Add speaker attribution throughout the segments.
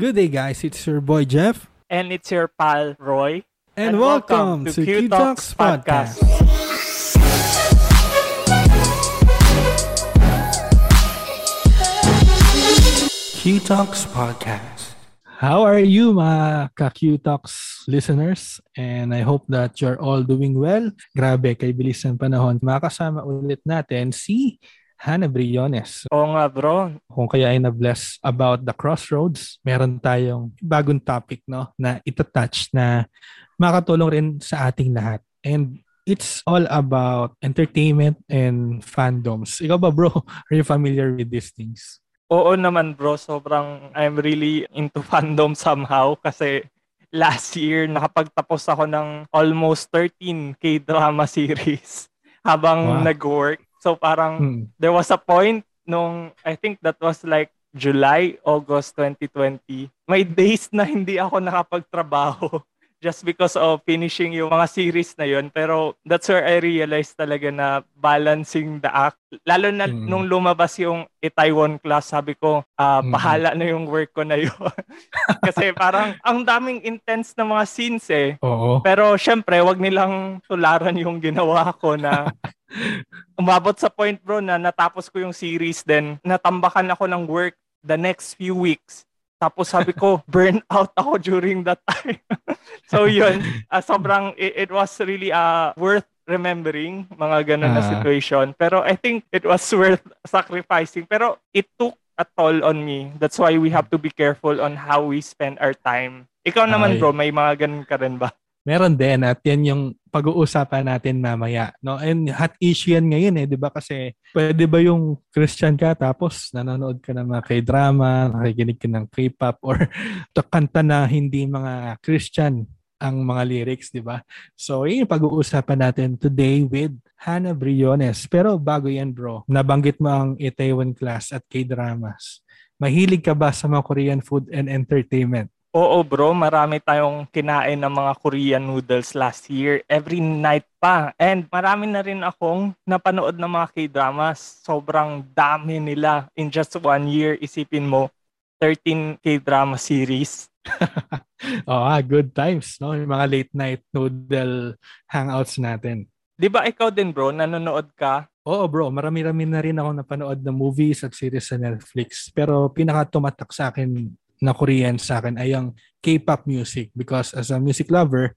Speaker 1: Good day, guys. It's your boy Jeff.
Speaker 2: And it's your pal Roy.
Speaker 1: And, and welcome, welcome, to, to Q Talks Podcast. Q Talks Podcast. How are you, mga ka-Q Talks listeners? And I hope that you're all doing well. Grabe, kay bilis ng panahon. Makasama ulit natin si Hannah Briones.
Speaker 2: Oo nga bro.
Speaker 1: Kung kaya ay na-bless about the crossroads, meron tayong bagong topic no, na itatouch na makatulong rin sa ating lahat. And it's all about entertainment and fandoms. Ikaw ba bro, are you familiar with these things?
Speaker 2: Oo naman bro, sobrang I'm really into fandom somehow kasi last year nakapagtapos ako ng almost 13 K-drama series habang wow. nag-work So parang hmm. there was a point nung I think that was like July, August 2020. May days na hindi ako nakapagtrabaho just because of finishing yung mga series na yon pero that's where I realized talaga na balancing the act lalo na mm. nung lumabas yung Itaewon class sabi ko uh, mm. bahala na yung work ko na yun kasi parang ang daming intense na mga scenes eh
Speaker 1: Oo.
Speaker 2: pero syempre wag nilang tularan yung ginawa ko na umabot sa point bro na natapos ko yung series then natambakan ako ng work the next few weeks tapos sabi ko, burn out ako during that time. so yun, uh, sobrang, it, it was really uh, worth remembering mga ganun uh, na ah. situation. Pero I think it was worth sacrificing. Pero it took a toll on me. That's why we have to be careful on how we spend our time. Ikaw naman bro, may mga ganun ka rin ba?
Speaker 1: Meron din at yan yung pag-uusapan natin mamaya. No? And hot issue yan ngayon eh, di ba? Kasi pwede ba yung Christian ka tapos nanonood ka ng mga k-drama, nakikinig ka ng K-pop or to kanta na hindi mga Christian ang mga lyrics, di ba? So, yun yung pag-uusapan natin today with Hannah Briones. Pero bago yan bro, nabanggit mo ang Itaewon class at K-dramas. Mahilig ka ba sa mga Korean food and entertainment?
Speaker 2: Oo bro, marami tayong kinain ng mga Korean noodles last year. Every night pa. And marami na rin akong napanood ng mga K-dramas. Sobrang dami nila in just one year. Isipin mo, 13 K-drama series.
Speaker 1: oh, ah, good times, no? Yung mga late night noodle hangouts natin.
Speaker 2: 'Di ba ikaw din bro, nanonood ka?
Speaker 1: Oo bro, marami-rami na rin ako napanood ng movies at series sa Netflix. Pero pinaka tumatak sa akin na Korean sa akin ay ang K-pop music because as a music lover,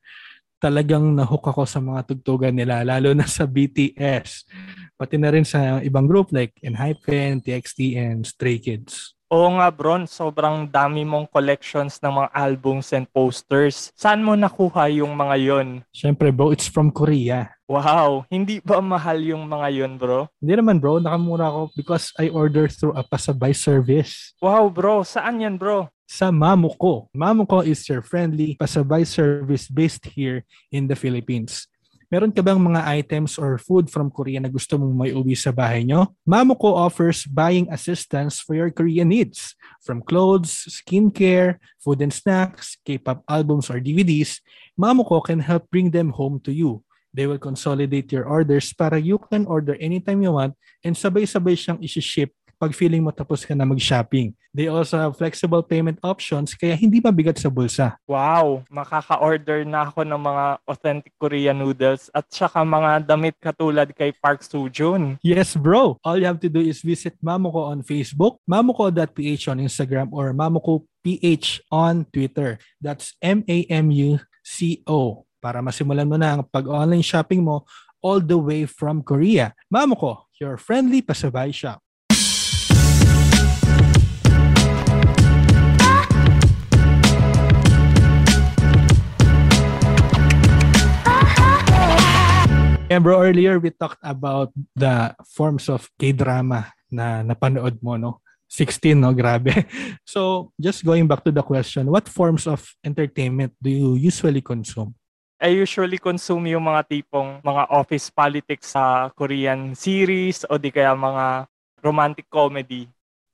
Speaker 1: talagang nahook ako sa mga tugtugan nila lalo na sa BTS. Pati na rin sa ibang group like ENHYPEN, TXT, and Stray Kids.
Speaker 2: Oo nga, Bron. Sobrang dami mong collections ng mga albums and posters. Saan mo nakuha yung mga yon?
Speaker 1: Siyempre, bro, it's from Korea.
Speaker 2: Wow, hindi ba mahal yung mga yon, bro?
Speaker 1: Hindi naman, bro. Nakamura ako because I order through a pasabay service.
Speaker 2: Wow, bro. Saan yan, bro?
Speaker 1: Sa Mamuko. Mamuko is your friendly pasabay service based here in the Philippines. Meron ka bang mga items or food from Korea na gusto mong may uwi sa bahay nyo? Mamuko offers buying assistance for your Korean needs. From clothes, skincare, food and snacks, K-pop albums or DVDs, Mamuko can help bring them home to you. They will consolidate your orders para you can order anytime you want and sabay-sabay siyang isi-ship pag feeling mo tapos ka na mag-shopping. They also have flexible payment options kaya hindi mabigat sa bulsa.
Speaker 2: Wow! Makaka-order na ako ng mga authentic Korean noodles at saka mga damit katulad kay Park Soo-joon.
Speaker 1: Yes, bro! All you have to do is visit Mamuko on Facebook, mamuko.ph on Instagram, or mamukoph on Twitter. That's M-A-M-U-C-O para masimulan mo na ang pag-online shopping mo all the way from Korea. Mamuko, your friendly pasabay shop. And bro, earlier we talked about the forms of K-drama na napanood mo, no? 16, no? Grabe. So, just going back to the question, what forms of entertainment do you usually consume?
Speaker 2: I usually consume yung mga tipong mga office politics sa Korean series o di kaya mga romantic comedy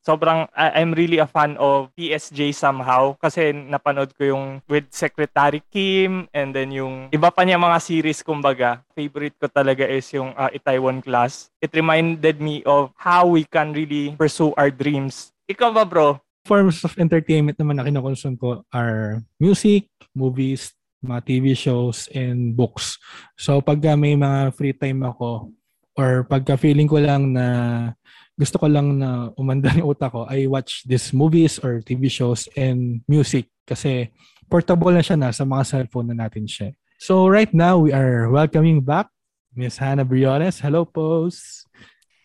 Speaker 2: sobrang I'm really a fan of PSJ somehow kasi napanood ko yung with Secretary Kim and then yung iba pa niya mga series kumbaga. Favorite ko talaga is yung uh, Itaewon Class. It reminded me of how we can really pursue our dreams. Ikaw ba bro?
Speaker 1: forms of entertainment naman na kinukonsume ko are music, movies, mga TV shows, and books. So pagka may mga free time ako, or pagka feeling ko lang na gusto ko lang na umanda yung utak ko, I watch these movies or TV shows and music kasi portable na siya na sa mga cellphone na natin siya. So right now, we are welcoming back Miss Hannah Briones. Hello, Pose.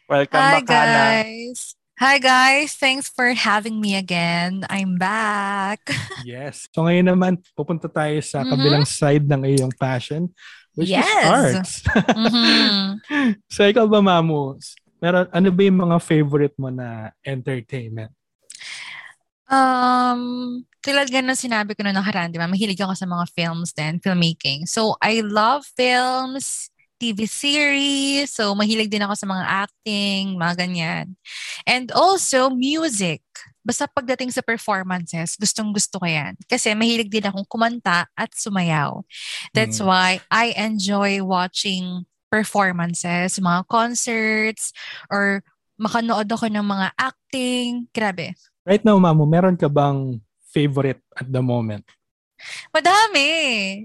Speaker 2: Welcome
Speaker 3: Hi,
Speaker 2: back, Hannah.
Speaker 3: guys. Hi, guys. Thanks for having me again. I'm back.
Speaker 1: Yes. So ngayon naman, pupunta tayo sa
Speaker 3: Mhm.
Speaker 1: kabilang side ng iyong passion, which is
Speaker 3: Yes.
Speaker 1: arts.
Speaker 3: Mhm.
Speaker 1: so ikaw ba, Mamu? Meron, ano ba yung mga favorite mo na entertainment?
Speaker 3: Um, tulad ng sinabi ko na nakaraan, di ba? Mahilig ako sa mga films din, filmmaking. So, I love films, TV series. So, mahilig din ako sa mga acting, mga ganyan. And also, music. Basta pagdating sa performances, gustong gusto ko yan. Kasi mahilig din akong kumanta at sumayaw. That's
Speaker 1: Mm.
Speaker 3: why I enjoy watching performances, mga concerts, or makanood ako ng mga acting. Grabe.
Speaker 1: Right now, Mamu, meron ka bang favorite at the moment?
Speaker 3: Madami.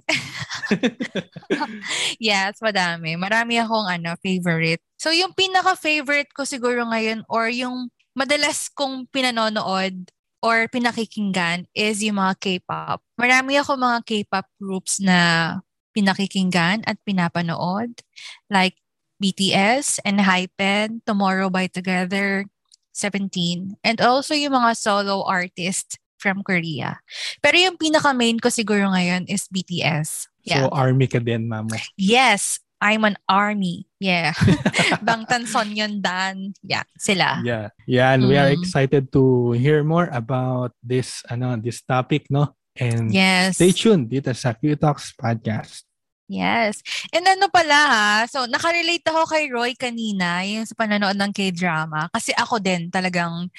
Speaker 3: yes, madami. Marami akong ano, favorite. So yung pinaka-favorite ko siguro ngayon or yung madalas kong pinanonood or pinakikinggan is yung mga K-pop. Marami ako mga K-pop groups na pinakikinggan at pinapanood like BTS and Hypen, Tomorrow by Together, 17, and also yung mga solo artists from Korea. Pero yung pinaka-main ko siguro ngayon is BTS. Yeah.
Speaker 1: So, army ka din, Mamu.
Speaker 3: yes, I'm an army. Yeah. Bangtan Sonyeon Dan. Yeah, sila.
Speaker 1: Yeah. Yeah, and we are
Speaker 3: Mm.
Speaker 1: excited to hear more about this ano this topic, no? And
Speaker 3: Yes.
Speaker 1: stay tuned dito sa Q Talks podcast.
Speaker 3: Yes. And ano pala ha, so nakarelate ako kay Roy kanina, yung sa panonood ng K-drama. Kasi ako din talagang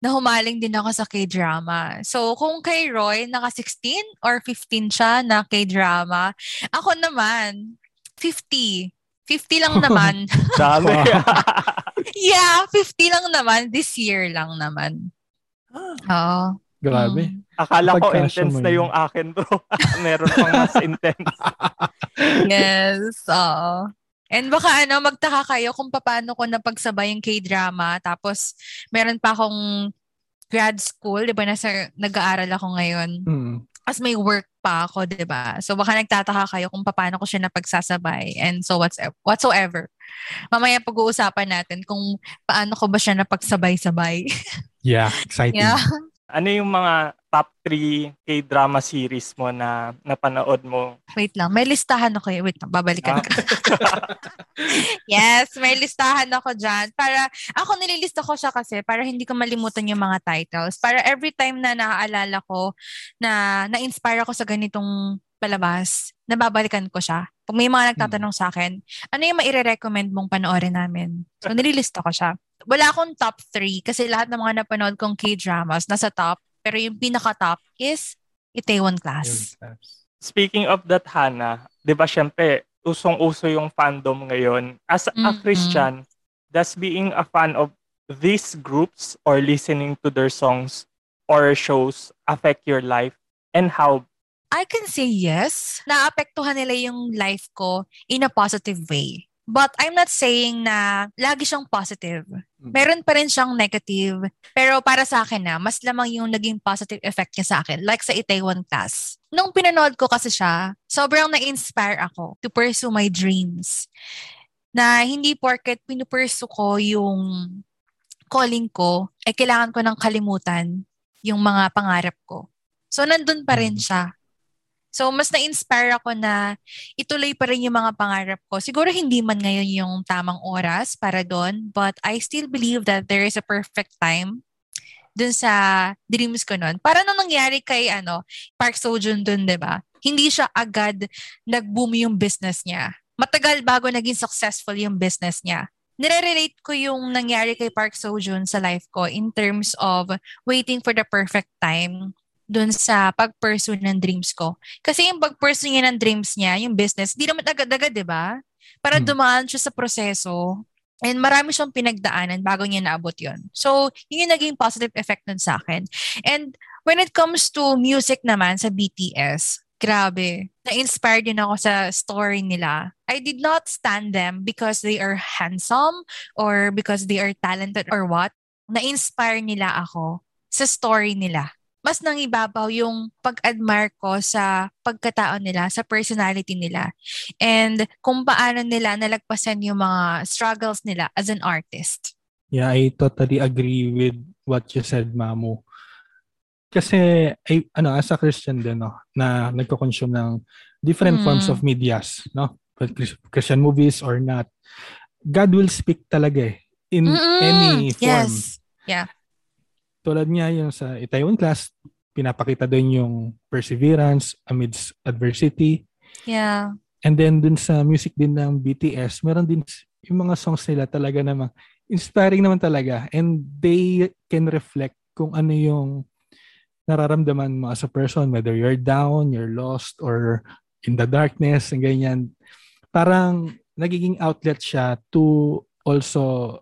Speaker 3: nahumaling din ako sa K-drama. So kung kay Roy, naka 16 or 15 siya na K-drama, ako naman, 50. 50 lang naman.
Speaker 2: Dami.
Speaker 3: yeah, 50 lang naman. This year lang naman. Oo.
Speaker 1: Grabe.
Speaker 3: Mm.
Speaker 2: Akala ko intense na
Speaker 1: yun.
Speaker 2: yung akin, bro. Meron pang mas intense.
Speaker 3: Yes, oo. And baka ano, magtaka kayo kung paano ko napagsabay yung K-drama. Tapos, meron pa akong grad school, di ba, nasa, nag-aaral ako ngayon.
Speaker 1: Mm.
Speaker 3: As may work pa ako, di ba? So, baka nagtataka kayo kung paano ko siya napagsasabay. And so, what's, whatsoever. Mamaya pag-uusapan natin kung paano ko ba siya napagsabay-sabay.
Speaker 1: Yeah, exciting.
Speaker 3: yeah.
Speaker 2: Ano yung mga top 3 K-drama series mo na napanood mo?
Speaker 3: Wait lang, may listahan ako. eh. Wait lang, babalikan
Speaker 2: Ah.
Speaker 3: ko. yes, may listahan ako dyan. Para, ako nililista ko siya kasi para hindi ko malimutan yung mga titles. Para every time na naaalala ko na na-inspire ako sa ganitong palabas, nababalikan ko siya. Pag may mga nagtatanong sa akin, ano yung maire-recommend mong panoorin namin? So, nililista ko siya. Wala akong top 3 kasi lahat ng mga napanood kong K-dramas nasa top. Pero yung pinaka-top is Itaewon Class.
Speaker 2: Speaking of that, Hannah, di ba syempre, usong-uso yung fandom ngayon. As a
Speaker 3: Mhm.
Speaker 2: Christian, does being a fan of these groups or listening to their songs or shows affect your life? And how?
Speaker 3: I can say yes. Naapektuhan nila yung life ko in a positive way. But I'm not saying na lagi siyang positive. Meron pa rin siyang negative. Pero para sa akin na, mas lamang yung naging positive effect niya sa akin. Like sa Itaewon Class. Nung pinanood ko kasi siya, sobrang na-inspire ako to pursue my dreams. Na hindi porket pinupursue ko yung calling ko, eh kailangan ko ng kalimutan yung mga pangarap ko. So, nandun pa rin
Speaker 1: Mm.
Speaker 3: siya. So, mas na-inspire ako na ituloy pa rin yung mga pangarap ko. Siguro hindi man ngayon yung tamang oras para doon, but I still believe that there is a perfect time dun sa dreams ko noon. Para nung nangyari kay ano, Park Seo-joon dun, di ba? Hindi siya agad nag-boom yung business niya. Matagal bago naging successful yung business niya. Nire-relate ko yung nangyari kay Park Seo-joon sa life ko in terms of waiting for the perfect time dun sa pag-pursue ng dreams ko. Kasi yung pag-pursue niya ng dreams niya, yung business, di naman agad-agad, di ba? Para
Speaker 1: Hmm.
Speaker 3: dumaan siya sa proseso. And marami siyang pinagdaanan bago niya naabot yon. So, yun yung naging positive effect nun sa akin. And when it comes to music naman sa BTS, grabe. Na-inspired din ako sa story nila. I did not stand them because they are handsome or because they are talented or what. Na-inspire nila ako sa story nila mas nangibabaw yung pag-admire ko sa pagkatao nila, sa personality nila. And kung paano nila nalagpasan yung mga struggles nila as an artist.
Speaker 1: Yeah, I totally agree with what you said, Mamu. Kasi, ay, ano, as a Christian din, no, na nagko-consume ng different mm. forms of medias, no? Christian movies or not. God will speak talaga eh, in Mm-mm. any form.
Speaker 3: Yes. Yeah
Speaker 1: tulad niya yung sa Itaewon class, pinapakita doon yung perseverance amidst adversity.
Speaker 3: Yeah.
Speaker 1: And then dun sa music din ng BTS, meron din yung mga songs nila talaga namang inspiring naman talaga and they can reflect kung ano yung nararamdaman mo as a person whether you're down, you're lost or in the darkness and ganyan. Parang nagiging outlet siya to also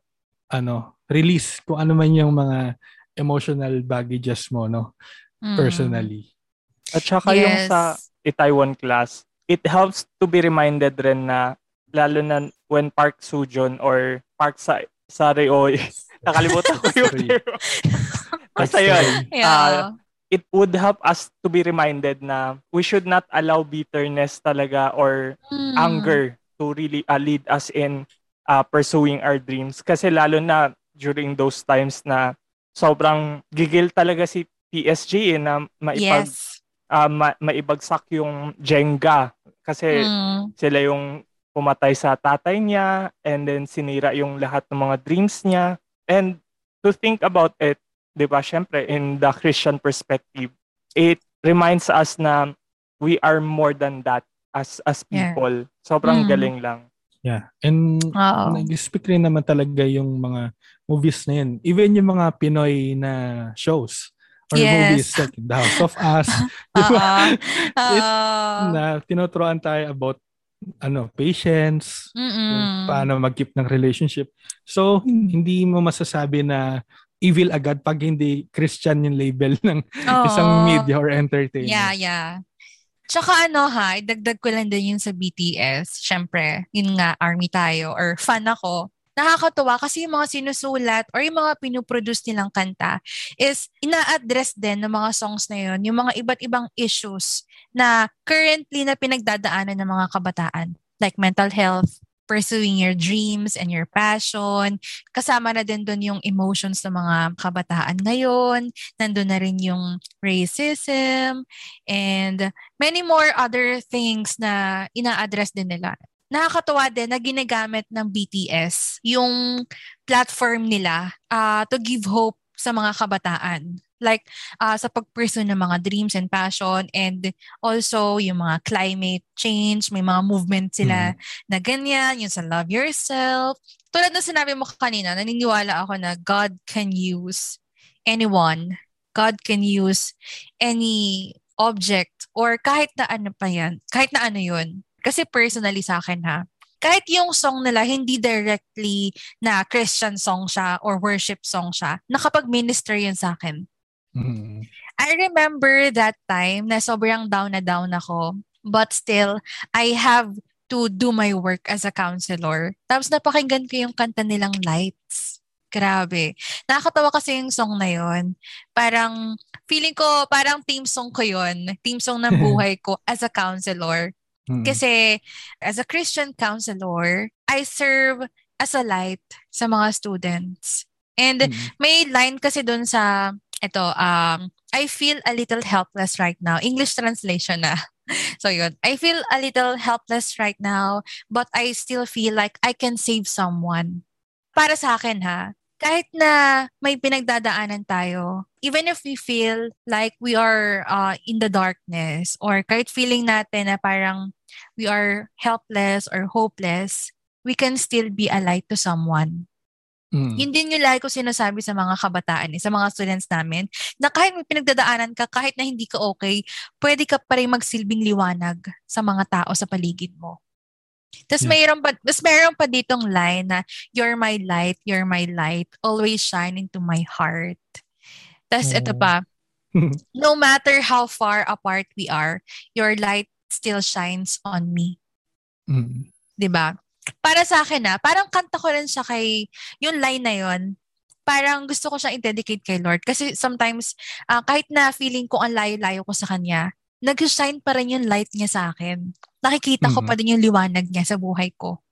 Speaker 1: ano release kung ano man yung mga emotional baggages mo, no? Mm. Personally.
Speaker 2: At saka yes. yung sa Taiwan class, it helps to be reminded rin na lalo na when Park Sujon or Park sa sa Reoy, nakalimutan ko yung term. Basta yun. Yeah. Uh, it would help us to be reminded na we should not allow bitterness talaga or mm. anger to really uh, lead us in uh, pursuing our dreams. Kasi lalo na during those times na sobrang gigil talaga si PSG eh, na maipag yes. uh, ma- maibagsak yung Jenga kasi mm. sila yung pumatay sa tatay niya and then sinira yung lahat ng mga dreams niya and to think about it 'di ba syempre in the Christian perspective it reminds us na we are more than that as as people yeah. sobrang mm. galing lang
Speaker 1: Yeah. And nag-speak rin naman talaga yung mga movies na yun. Even yung mga Pinoy na shows or yes. movies like The House of Us. diba? It, na tinuturoan tayo about ano, patience, paano mag-keep ng relationship. So, hindi mo masasabi na evil agad pag hindi Christian yung label ng oh. isang media or entertainment.
Speaker 3: Yeah, yeah. Tsaka ano ha, idagdag ko lang din yung sa BTS. Siyempre, yun nga, army tayo or fan ako. Nakakatuwa kasi yung mga sinusulat or yung mga pinuproduce nilang kanta is ina-address din ng mga songs na yun, yung mga iba't ibang issues na currently na pinagdadaanan ng mga kabataan like mental health, pursuing your dreams and your passion. Kasama na din doon yung emotions ng mga kabataan ngayon. Nandun na rin yung racism and many more other things na ina-address din nila. Nakakatuwa din na ginagamit ng BTS yung platform nila uh, to give hope sa mga kabataan like uh, sa pag-pursue ng mga dreams and passion and also yung mga climate change, may mga movement sila mm. na ganyan, yung sa love yourself. Tulad na sinabi mo kanina, naniniwala ako na God can use anyone. God can use any object or kahit na ano pa yan, kahit na ano yun. Kasi personally sa akin ha, kahit yung song nila hindi directly na Christian song siya or worship song siya, nakapag-minister yun sa akin. Mm-hmm. I remember that time na sobrang down na down ako. But still, I have to do my work as a counselor. Tapos napakinggan ko yung kanta nilang Lights. Grabe. Nakakatawa kasi yung song na yon. Parang, feeling ko, parang team song ko yon. Team song ng buhay ko as a counselor. Mm-hmm. Kasi, as a Christian counselor, I serve as a light sa mga students. And mm-hmm. may line kasi doon sa ito, um, I feel a little helpless right now. English translation na. So yun, I feel a little helpless right now, but I still feel like I can save someone. Para sa akin ha, kahit na may pinagdadaanan tayo, even if we feel like we are uh, in the darkness or kahit feeling natin na parang we are helpless or hopeless, we can still be a light to someone. Mm. Yun din yung lagi ko sinasabi sa mga kabataan, eh, sa mga students namin, na kahit may pinagdadaanan ka, kahit na hindi ka okay, pwede ka pa rin magsilbing liwanag sa mga tao sa paligid mo. Tapos
Speaker 1: Yeah.
Speaker 3: mayroon pa, tas mayroon pa ditong line na, You're my light, you're my light, always shine into my heart. Tapos ito
Speaker 1: Oh.
Speaker 3: pa, no matter how far apart we are, your light still shines on me.
Speaker 1: Mm.
Speaker 3: 'di ba? Para sa akin na, parang kanta ko rin siya kay yung line na yon. Parang gusto ko siyang i-dedicate kay Lord kasi sometimes ah, kahit na feeling ko ang layo-layo ko sa kanya, nag-shine pa rin yung light niya sa akin. Nakikita ko
Speaker 1: Mhm.
Speaker 3: pa din yung liwanag niya sa buhay ko,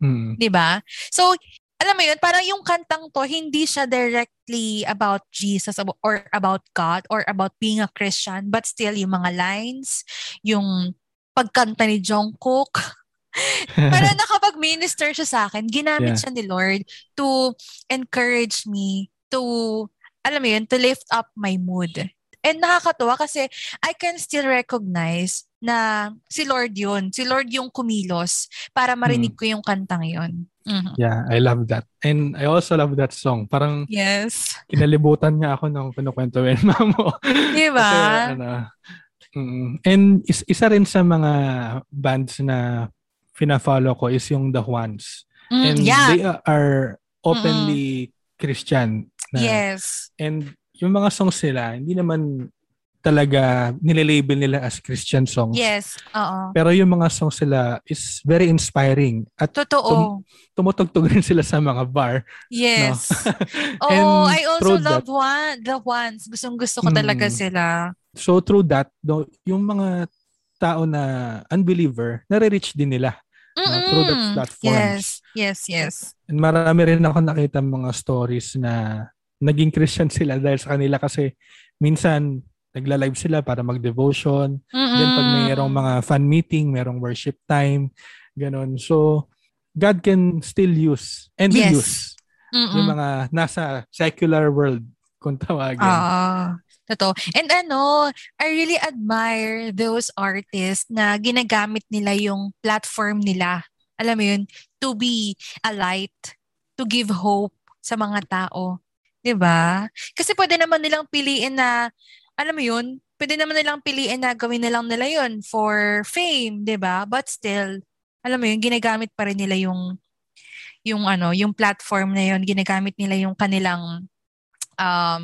Speaker 1: Mm.
Speaker 3: 'di ba? So, alam mo yun, parang yung kantang to, hindi siya directly about Jesus or about God or about being a Christian, but still yung mga lines, yung pagkanta ni Jungkook, parang nakapag-minister siya sa akin. Ginamit
Speaker 1: Yeah.
Speaker 3: siya ni Lord to encourage me to, alam mo yun, to lift up my mood. And nakakatuwa kasi I can still recognize na si Lord yun. Si Lord yung kumilos para marinig ko yung kantang yun. Mhm.
Speaker 1: Yeah, I love that. And I also love that song. Parang
Speaker 3: Yes.
Speaker 1: kinalibutan niya ako nung kinukwento mo mo.
Speaker 3: Di ba?
Speaker 1: Kasi, ano, mm, and is, isa rin sa mga bands na fina-follow ko is yung The Juans.
Speaker 3: Mm,
Speaker 1: And
Speaker 3: yeah.
Speaker 1: they are openly Christian. Na,
Speaker 3: Yes.
Speaker 1: And yung mga songs nila, hindi naman talaga nililabel nila as Christian songs.
Speaker 3: Yes. Oo.
Speaker 1: Pero yung mga songs nila is very inspiring at
Speaker 3: Totoo.
Speaker 1: tumutugtog rin sila sa mga bar.
Speaker 3: Yes.
Speaker 1: And
Speaker 3: oh, I also love one, the ones. Gustong gusto ko talaga
Speaker 1: Mm.
Speaker 3: sila.
Speaker 1: So through that, no, yung mga tao na unbeliever, nare-reach din nila.
Speaker 3: Mm-mm.
Speaker 1: through that platforms.
Speaker 3: Yes. Yes, yes.
Speaker 1: And marami rin ako nakita mga stories na naging Christian sila dahil sa kanila kasi minsan nagla-live sila para mag-devotion. Then pag mayroong mga fan meeting, mayroong worship time, ganun. So, God can still use and will
Speaker 3: Yes.
Speaker 1: use
Speaker 3: Mm-mm.
Speaker 1: yung mga nasa secular world kung tawagin.
Speaker 3: Ah, totoo. And ano, I really admire those artists na ginagamit nila yung platform nila. Alam mo yun, to be a light, to give hope sa mga tao. 'Di ba? Kasi pwede naman nilang piliin na, alam mo yun, pwede naman nilang piliin na gawin na lang nila yun for fame, 'di ba? But still, alam mo yun, ginagamit pa rin nila yung yung ano, yung platform na yun, ginagamit nila yung kanilang um,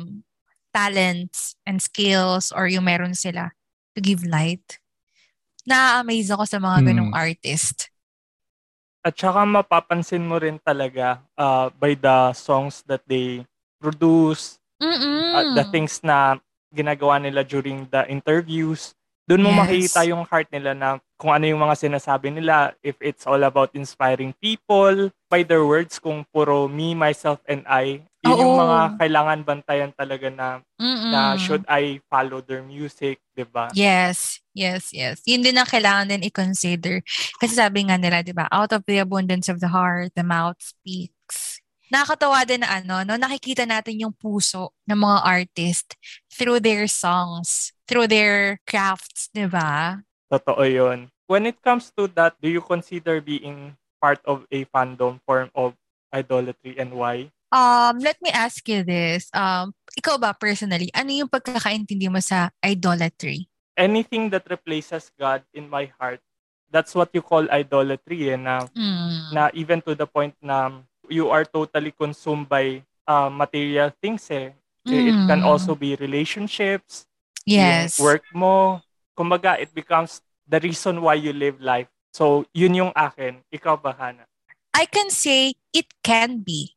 Speaker 3: talents and skills or yung meron sila to give light. Na-amaze ako sa mga ganong
Speaker 1: Hmm.
Speaker 3: artist.
Speaker 2: At saka mapapansin mo rin talaga uh, by the songs that they produce,
Speaker 3: Mm-mm.
Speaker 2: uh, the things na ginagawa nila during the interviews. Doon mo
Speaker 3: Yes.
Speaker 2: makikita yung heart nila na kung ano yung mga sinasabi nila, if it's all about inspiring people, by their words, kung puro me, myself, and I, yun yung
Speaker 3: Oo.
Speaker 2: mga kailangan bantayan talaga na,
Speaker 3: Mm-mm.
Speaker 2: na should I follow their music, di ba?
Speaker 3: Yes, yes, yes. Yun din ang kailangan din i-consider. Kasi sabi nga nila, di ba, out of the abundance of the heart, the mouth speaks. Nakakatawa din na ano, no, nakikita natin yung puso ng mga artist through their songs, through their crafts, di ba?
Speaker 2: Totoo yun. When it comes to that, do you consider being part of a fandom form of idolatry and why?
Speaker 3: Um, let me ask you this. Um, ikaw ba personally, ano yung pagkakaintindi mo sa idolatry?
Speaker 2: Anything that replaces God in my heart, that's what you call idolatry. And na,
Speaker 3: Mm.
Speaker 2: na even to the point na you are totally consumed by uh, material things eh. It can
Speaker 3: Mm.
Speaker 2: also be relationships,
Speaker 3: yes.
Speaker 2: work mo. Kumbaga, it becomes the reason why you live life. So, yun yung akin. Ikaw ba, Hana?
Speaker 3: I can say it can be.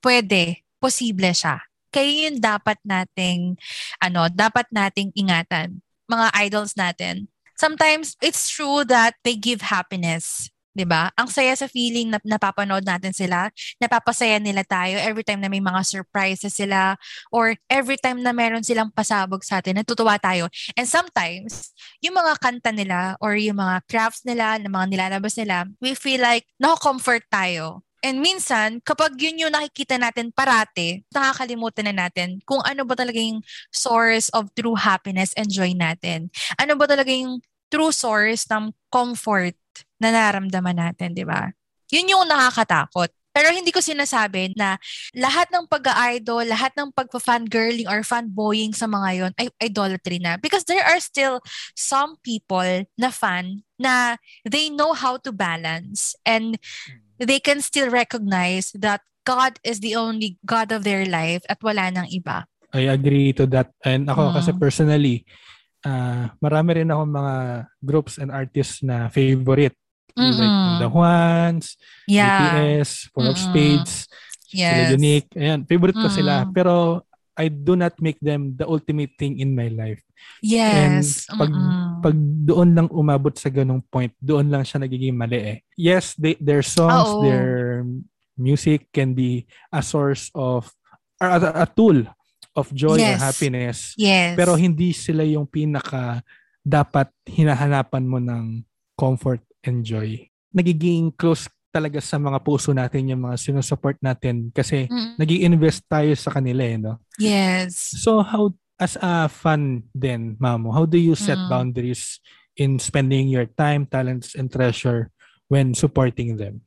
Speaker 3: Pwede. Posible siya. Kaya yun dapat nating, ano, dapat nating ingatan. Mga idols natin. Sometimes, it's true that they give happiness. 'di ba? Ang saya sa feeling na napapanood natin sila, napapasaya nila tayo every time na may mga surprises sila or every time na meron silang pasabog sa atin, natutuwa tayo. And sometimes, yung mga kanta nila or yung mga crafts nila, ng mga nilalabas nila, we feel like nako-comfort tayo. And minsan, kapag yun yung nakikita natin parate, nakakalimutan na natin kung ano ba talaga yung source of true happiness and joy natin. Ano ba talaga yung true source ng comfort na nararamdaman natin, di ba? Yun yung nakakatakot. Pero hindi ko sinasabi na lahat ng pag-idol, lahat ng pagpa-fangirling or fanboying sa mga yon ay idolatry na. Because there are still some people na fan na they know how to balance and they can still recognize that God is the only God of their life at wala nang iba.
Speaker 1: I agree to that. And ako mm. kasi personally, uh, marami rin ako mga groups and artists na favorite. Mm-mm. Like The Juans,
Speaker 3: yeah.
Speaker 1: BTS, Four of Spades, yes. sila Unique. Ayan, favorite ko mm. sila. Pero I do not make them the ultimate thing in my life.
Speaker 3: Yes.
Speaker 1: And pag, pag doon lang umabot sa ganong point, doon lang siya nagiging mali eh. Yes, they, their songs, Oo. their music can be a source of, or a, a tool of joy yes. or happiness.
Speaker 3: Yes.
Speaker 1: Pero hindi sila yung pinaka dapat hinahanapan mo ng comfort and joy. Nagiging close talaga sa mga puso natin yung mga sinusupport natin kasi mm. nag invest tayo sa kanila eh, no?
Speaker 3: Yes.
Speaker 1: So how, as a fan then, Mamo, how do you set mm. boundaries in spending your time, talents, and treasure when supporting them?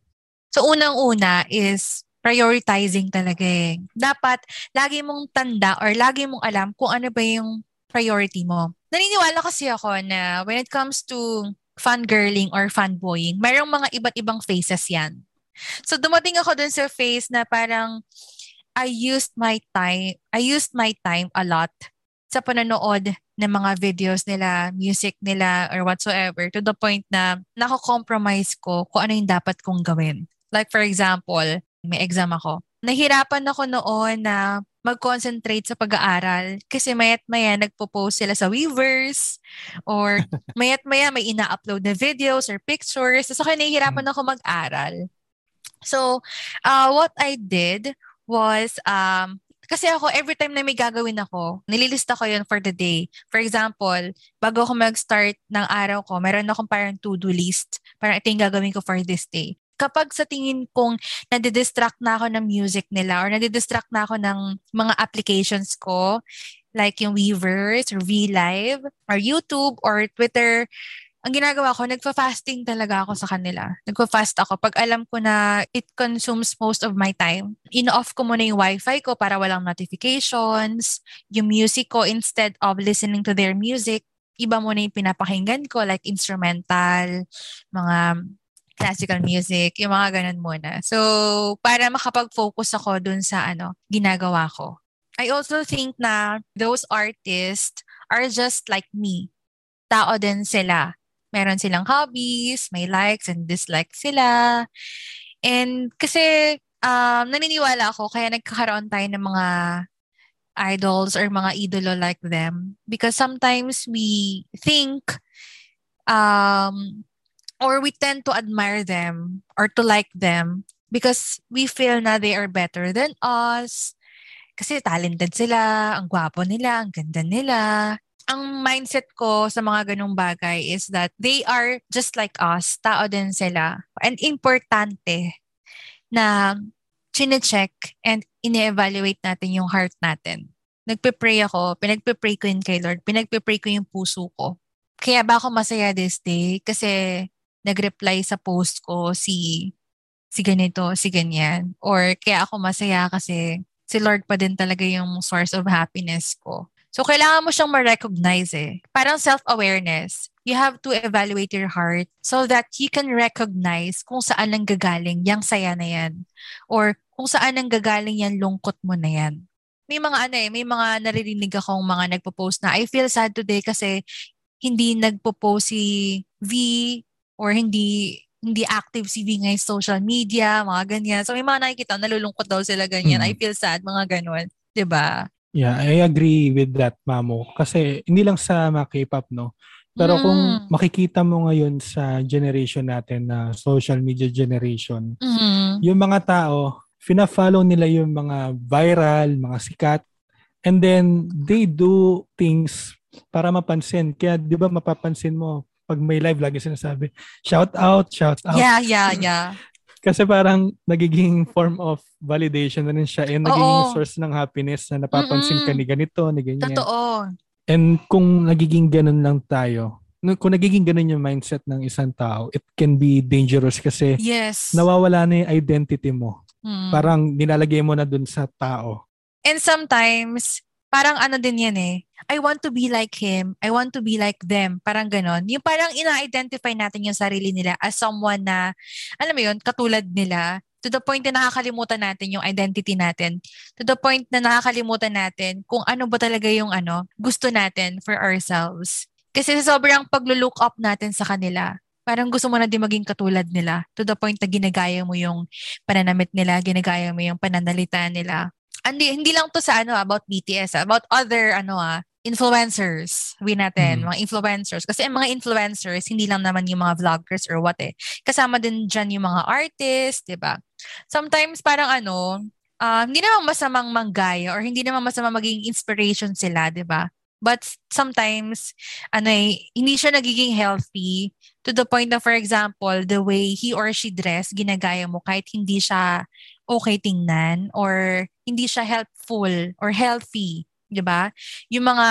Speaker 3: So unang-una is prioritizing talaga eh. Dapat lagi mong tanda or lagi mong alam kung ano ba yung priority mo. Naniniwala kasi ako na when it comes to fangirling or fanboying, mayroong mga iba't ibang phases yan. So dumating ako dun sa phase na parang I used my time, I used my time a lot sa panonood ng mga videos nila, music nila, or whatsoever, to the point na nako-compromise ko kung ano yung dapat kong gawin. Like for example, may exam ako. Nahirapan ako noon na mag-concentrate sa pag-aaral kasi mayat maya nagpo-post sila sa Weavers or mayat maya may ina-upload na videos or pictures. So, kaya nahihirapan ako mag-aral. So, uh, what I did was, um, kasi ako, every time na may gagawin ako, nililista ko yun for the day. For example, bago ako mag-start ng araw ko, meron akong parang to-do list. Parang ito yung gagawin ko for this day kapag sa tingin kong nadidistract na ako ng music nila or nadidistract na ako ng mga applications ko, like yung Weavers or VLive or YouTube or Twitter, ang ginagawa ko, nagfa-fasting talaga ako sa kanila. Nagfa-fast ako. Pag alam ko na it consumes most of my time, in-off ko muna yung wifi ko para walang notifications. Yung music ko, instead of listening to their music, iba muna yung pinapakinggan ko, like instrumental, mga classical music, yung mga ganun muna. So, para makapag-focus ako dun sa ano, ginagawa ko. I also think na those artists are just like me. Tao din sila. Meron silang hobbies, may likes and dislikes sila. And kasi um, naniniwala ako kaya nagkakaroon tayo ng mga idols or mga idolo like them because sometimes we think um or we tend to admire them or to like them because we feel na they are better than us. Kasi talented sila, ang gwapo nila, ang ganda nila. Ang mindset ko sa mga ganong bagay is that they are just like us, tao din sila. And importante na chine-check and ine-evaluate natin yung heart natin. Nagpe-pray ako, pinagpe-pray ko yun kay Lord, pinagpe-pray ko yung puso ko. Kaya ba ako masaya this day? Kasi nag-reply sa post ko si si ganito, si ganyan. Or kaya ako masaya kasi si Lord pa din talaga yung source of happiness ko. So, kailangan mo siyang ma-recognize eh. Parang self-awareness. You have to evaluate your heart so that you can recognize kung saan nang gagaling yung saya na yan. Or kung saan nang gagaling yung lungkot mo na yan. May mga ano eh, may mga naririnig akong mga nagpo-post na I feel sad today kasi hindi nagpo-post si V or hindi hindi active si V ngayon social media, mga ganyan. So may mga nakikita, nalulungkot daw sila ganyan. Mm. I feel sad, mga ganun. ba diba?
Speaker 1: Yeah, I agree with that, Mamo. Kasi hindi lang sa mga K-pop, no? Pero mm. kung makikita mo ngayon sa generation natin na social media generation, mm. yung mga tao, fina-follow nila yung mga viral, mga sikat, and then they do things para mapansin. Kaya 'di ba mapapansin mo pag may live, lagi sinasabi, shout out, shout out.
Speaker 3: Yeah, yeah, yeah.
Speaker 1: Kasi parang nagiging form of validation na rin siya and nagiging Oo. source ng happiness na napapansin Mm-mm. ka ni ganito, ni ganyan.
Speaker 3: Totoo.
Speaker 1: And kung nagiging ganun lang tayo, kung nagiging ganun yung mindset ng isang tao, it can be dangerous kasi
Speaker 3: yes.
Speaker 1: nawawala na yung identity mo. Mm. Parang nilalagay mo na dun sa tao.
Speaker 3: And sometimes, parang ano din yan eh. I want to be like him. I want to be like them. Parang ganon. Yung parang ina-identify natin yung sarili nila as someone na, alam mo yun, katulad nila. To the point na nakakalimutan natin yung identity natin. To the point na nakakalimutan natin kung ano ba talaga yung ano, gusto natin for ourselves. Kasi sobrang paglo-look up natin sa kanila parang gusto mo na din maging katulad nila to the point na ginagaya mo yung pananamit nila, ginagaya mo yung pananalita nila. Hindi, hindi lang to sa ano about BTS, ah, about other ano ah, influencers, sabihin natin, mm. mga influencers. Kasi ang mga influencers, hindi lang naman yung mga vloggers or what eh. Kasama din dyan yung mga artists, di ba? Sometimes parang ano, uh, hindi naman masamang manggaya or hindi naman masamang maging inspiration sila, di ba? But sometimes, ano eh, hindi siya nagiging healthy to the point na, for example, the way he or she dress, ginagaya mo kahit hindi siya okay tingnan or hindi siya helpful or healthy. 'di ba? Yung mga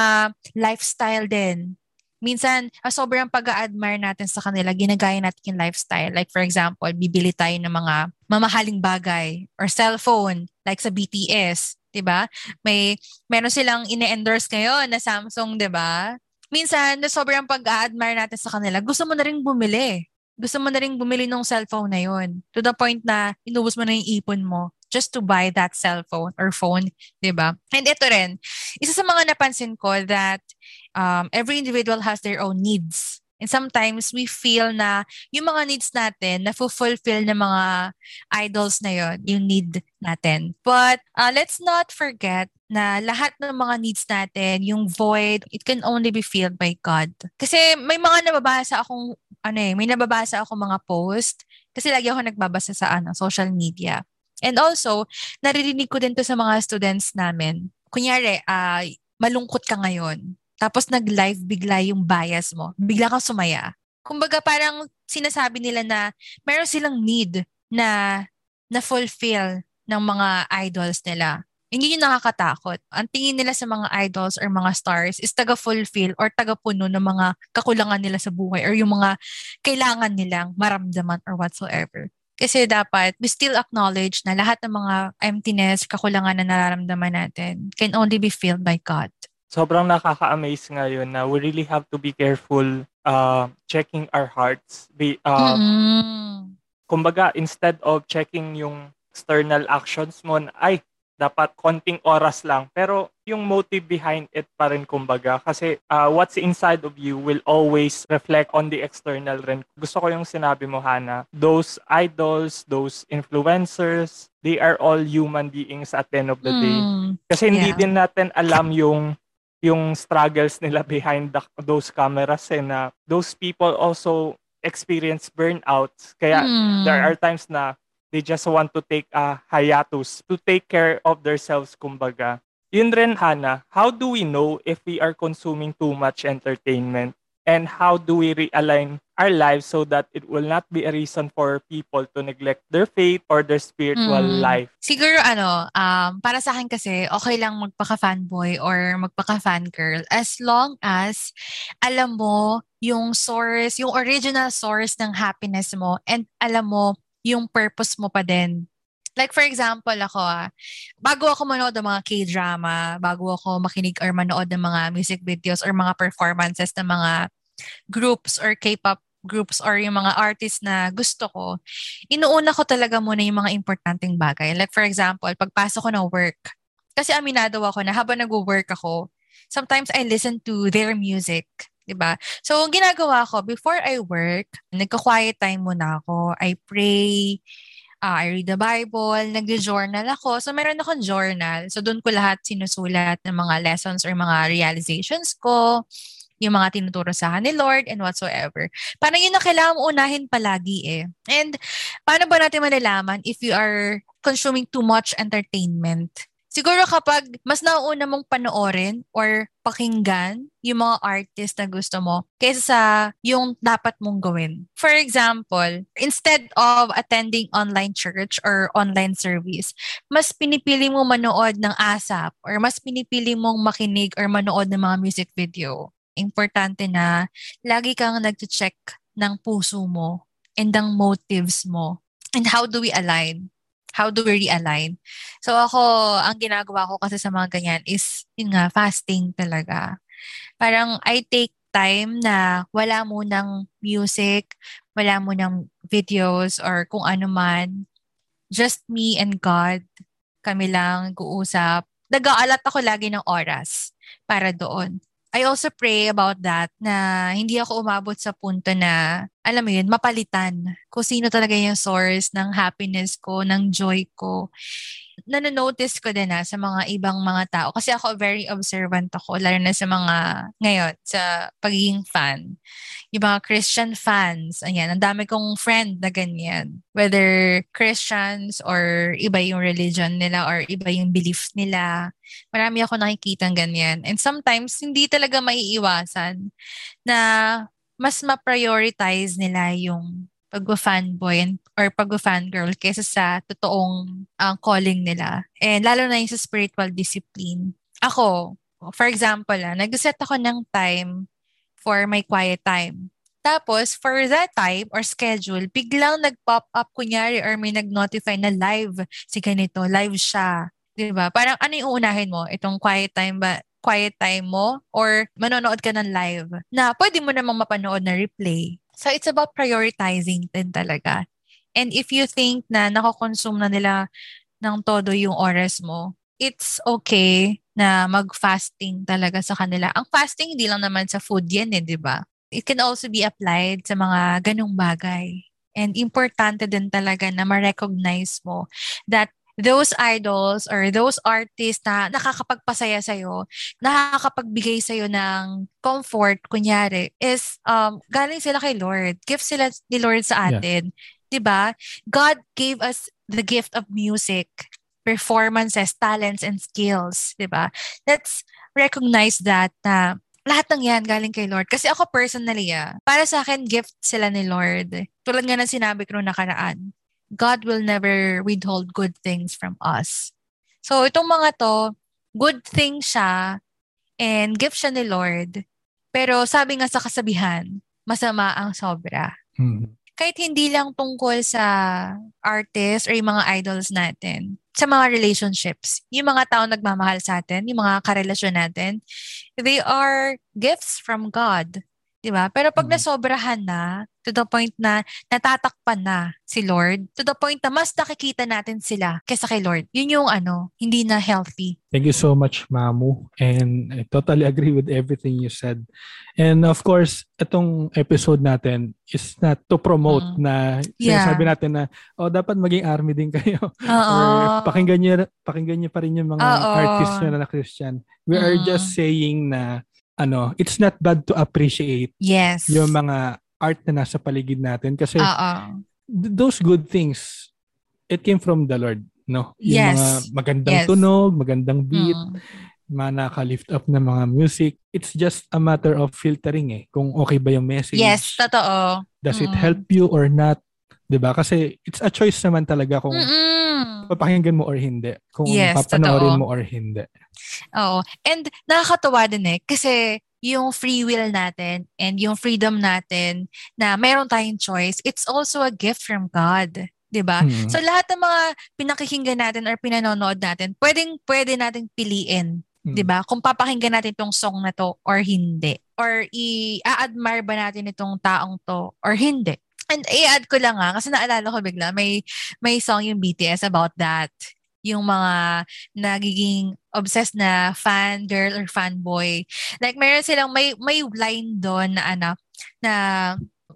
Speaker 3: lifestyle din. Minsan, ah, sobrang pag-admire natin sa kanila, ginagaya natin yung lifestyle. Like for example, bibili tayo ng mga mamahaling bagay or cellphone like sa BTS 'di ba? May meron silang ine-endorse ngayon na Samsung, 'di ba? Minsan, na sobrang pag-admire natin sa kanila, gusto mo na ring bumili. Gusto mo na ring bumili ng cellphone na yon. To the point na inubos mo na yung ipon mo just to buy that cellphone or phone, 'di ba? And ito rin, isa sa mga napansin ko that um, every individual has their own needs And sometimes we feel na yung mga needs natin na fulfill ng mga idols na yon, yung need natin. But uh, let's not forget na lahat ng mga needs natin, yung void, it can only be filled by God. Kasi may mga nababasa akong, ano eh, may nababasa akong mga post, kasi lagi ako nagbabasa sa ano, social media. And also, naririnig ko din to sa mga students namin. Kunyari, uh, malungkot ka ngayon tapos nag-live bigla yung bias mo, bigla kang sumaya. Kumbaga parang sinasabi nila na meron silang need na na fulfill ng mga idols nila. Hindi yung nakakatakot. Ang tingin nila sa mga idols or mga stars is taga-fulfill or taga-puno ng mga kakulangan nila sa buhay or yung mga kailangan nilang maramdaman or whatsoever. Kasi dapat we still acknowledge na lahat ng mga emptiness, kakulangan na nararamdaman natin can only be filled by God
Speaker 2: sobrang nakaka-amaze ngayon na we really have to be careful uh, checking our hearts. Be, uh, mm-hmm. Kumbaga, instead of checking yung external actions mo, ay, dapat konting oras lang. Pero yung motive behind it pa rin kumbaga. Kasi uh, what's inside of you will always reflect on the external rin. Gusto ko yung sinabi mo, Hana. Those idols, those influencers, they are all human beings at the end of the day. Mm, Kasi hindi yeah. din natin alam yung yung struggles nila behind the, those cameras and na those people also experience burnouts. Kaya mm. there are times na they just want to take a hiatus to take care of themselves, kumbaga. Yun rin, Hana, how do we know if we are consuming too much entertainment? And how do we realign our lives so that it will not be a reason for people to neglect their faith or their spiritual mm. life?
Speaker 3: Siguro ano, um, para sa akin kasi, okay lang magpaka-fanboy or magpaka-fangirl as long as alam mo yung source, yung original source ng happiness mo and alam mo yung purpose mo pa din Like for example, ako ah, bago ako manood ng mga K-drama, bago ako makinig or manood ng mga music videos or mga performances ng mga groups or K-pop groups or yung mga artists na gusto ko, inuuna ko talaga muna yung mga importanteng bagay. Like for example, pagpasok ko ng work, kasi aminado ako na habang nag-work ako, sometimes I listen to their music. Diba? So, ginagawa ko, before I work, nagka-quiet time muna ako. I pray, uh, I read the Bible, nag-journal ako. So, meron akong journal. So, doon ko lahat sinusulat ng mga lessons or mga realizations ko, yung mga tinuturo sa ni Lord and whatsoever. Parang yun na kailangan unahin palagi eh. And paano ba natin malalaman if you are consuming too much entertainment? Siguro kapag mas nauuna mong panoorin or pakinggan yung mga artist na gusto mo kaysa sa yung dapat mong gawin. For example, instead of attending online church or online service, mas pinipili mo manood ng ASAP or mas pinipili mong makinig or manood ng mga music video. Importante na lagi kang nag-check ng puso mo and ng motives mo. And how do we align? How do we realign? So ako, ang ginagawa ko kasi sa mga ganyan is, yun nga, fasting talaga. Parang I take time na wala mo ng music, wala mo ng videos or kung ano man. Just me and God. Kami lang guusap. Nag-aalat ako lagi ng oras para doon. I also pray about that na hindi ako umabot sa punto na, alam mo yun, mapalitan kung sino talaga yung source ng happiness ko, ng joy ko nanonotice ko din na sa mga ibang mga tao. Kasi ako very observant ako, lalo na sa mga ngayon, sa pagiging fan. Yung mga Christian fans, ayan, ang dami kong friend na ganyan. Whether Christians or iba yung religion nila or iba yung belief nila. Marami ako nakikita ganyan. And sometimes, hindi talaga maiiwasan na mas ma-prioritize nila yung pag-fanboy or pag-fangirl kaysa sa totoong uh, calling nila. And lalo na yung sa spiritual discipline. Ako, for example, ah, nag-set ako ng time for my quiet time. Tapos, for that time or schedule, biglang nag-pop up kunyari or may nag-notify na live si ganito, live siya. Di ba? Parang ano yung uunahin mo? Itong quiet time ba? Quiet time mo? Or manonood ka ng live na pwede mo namang mapanood na replay. So it's about prioritizing din talaga. And if you think na nakakonsume na nila ng todo yung oras mo, it's okay na mag-fasting talaga sa kanila. Ang fasting hindi lang naman sa food yan eh, di ba? It can also be applied sa mga ganong bagay. And importante din talaga na ma-recognize mo that those idols or those artists na nakakapagpasaya sa'yo, nakakapagbigay sa'yo ng comfort, kunyari, is um, galing sila kay Lord. Gift sila ni Lord sa atin. Yeah. 'Di ba? God gave us the gift of music, performances, talents, and skills. 'Di ba? Let's recognize that na lahat ng yan galing kay Lord. Kasi ako personally, ah, para sa akin, gift sila ni Lord. Tulad nga ng sinabi ko noong nakaraan God will never withhold good things from us. So, itong mga to, good thing siya and gift siya ni Lord. Pero sabi nga sa kasabihan, masama ang sobra.
Speaker 1: Mm-hmm.
Speaker 3: Kahit hindi lang tungkol sa artist or yung mga idols natin, sa mga relationships, yung mga tao nagmamahal sa atin, yung mga karelasyon natin, they are gifts from God. 'di ba? Pero pag mm-hmm. nasobrahan na to the point na natatakpan na si Lord, to the point na mas nakikita natin sila kaysa kay Lord. Yun yung ano, hindi na healthy.
Speaker 1: Thank you so much, Mamu. And I totally agree with everything you said. And of course, itong episode natin is not to promote mm. na
Speaker 3: yeah.
Speaker 1: sinasabi natin na, oh, dapat maging army din kayo. Or pakinggan niyo, pakinggan niyo pa rin yung mga Uh-oh. artists na na Christian. We mm. are just saying na ano, it's not bad to appreciate
Speaker 3: yes.
Speaker 1: yung mga art na nasa paligid natin kasi
Speaker 3: Uh-oh.
Speaker 1: those good things it came from the Lord, no? Yung
Speaker 3: yes.
Speaker 1: mga magandang
Speaker 3: yes.
Speaker 1: tunog, magandang beat,
Speaker 3: mm.
Speaker 1: mga naka-lift up na mga music. It's just a matter of filtering eh, kung okay ba yung message.
Speaker 3: Yes, totoo.
Speaker 1: Does mm. it help you or not? 'Di ba? Kasi it's a choice naman talaga kung
Speaker 3: Mm-mm.
Speaker 1: papakinggan mo or hindi. Kung
Speaker 3: yes,
Speaker 1: papanoorin
Speaker 3: totoo.
Speaker 1: mo or hindi.
Speaker 3: Oo. And nakakatuwa din eh kasi yung free will natin and yung freedom natin na meron tayong choice, it's also a gift from God. 'di ba?
Speaker 1: Mm-hmm.
Speaker 3: So lahat ng mga pinakikinggan natin or pinanonood natin, pwedeng pwede nating piliin, mm-hmm. 'di ba? Kung papakinggan natin tong song na to or hindi. Or i-admire ba natin itong taong to or hindi. And i-add ko lang nga kasi naalala ko bigla may may song yung BTS about that yung mga nagiging obsessed na fan girl or fan boy. Like meron silang may may line doon na ano na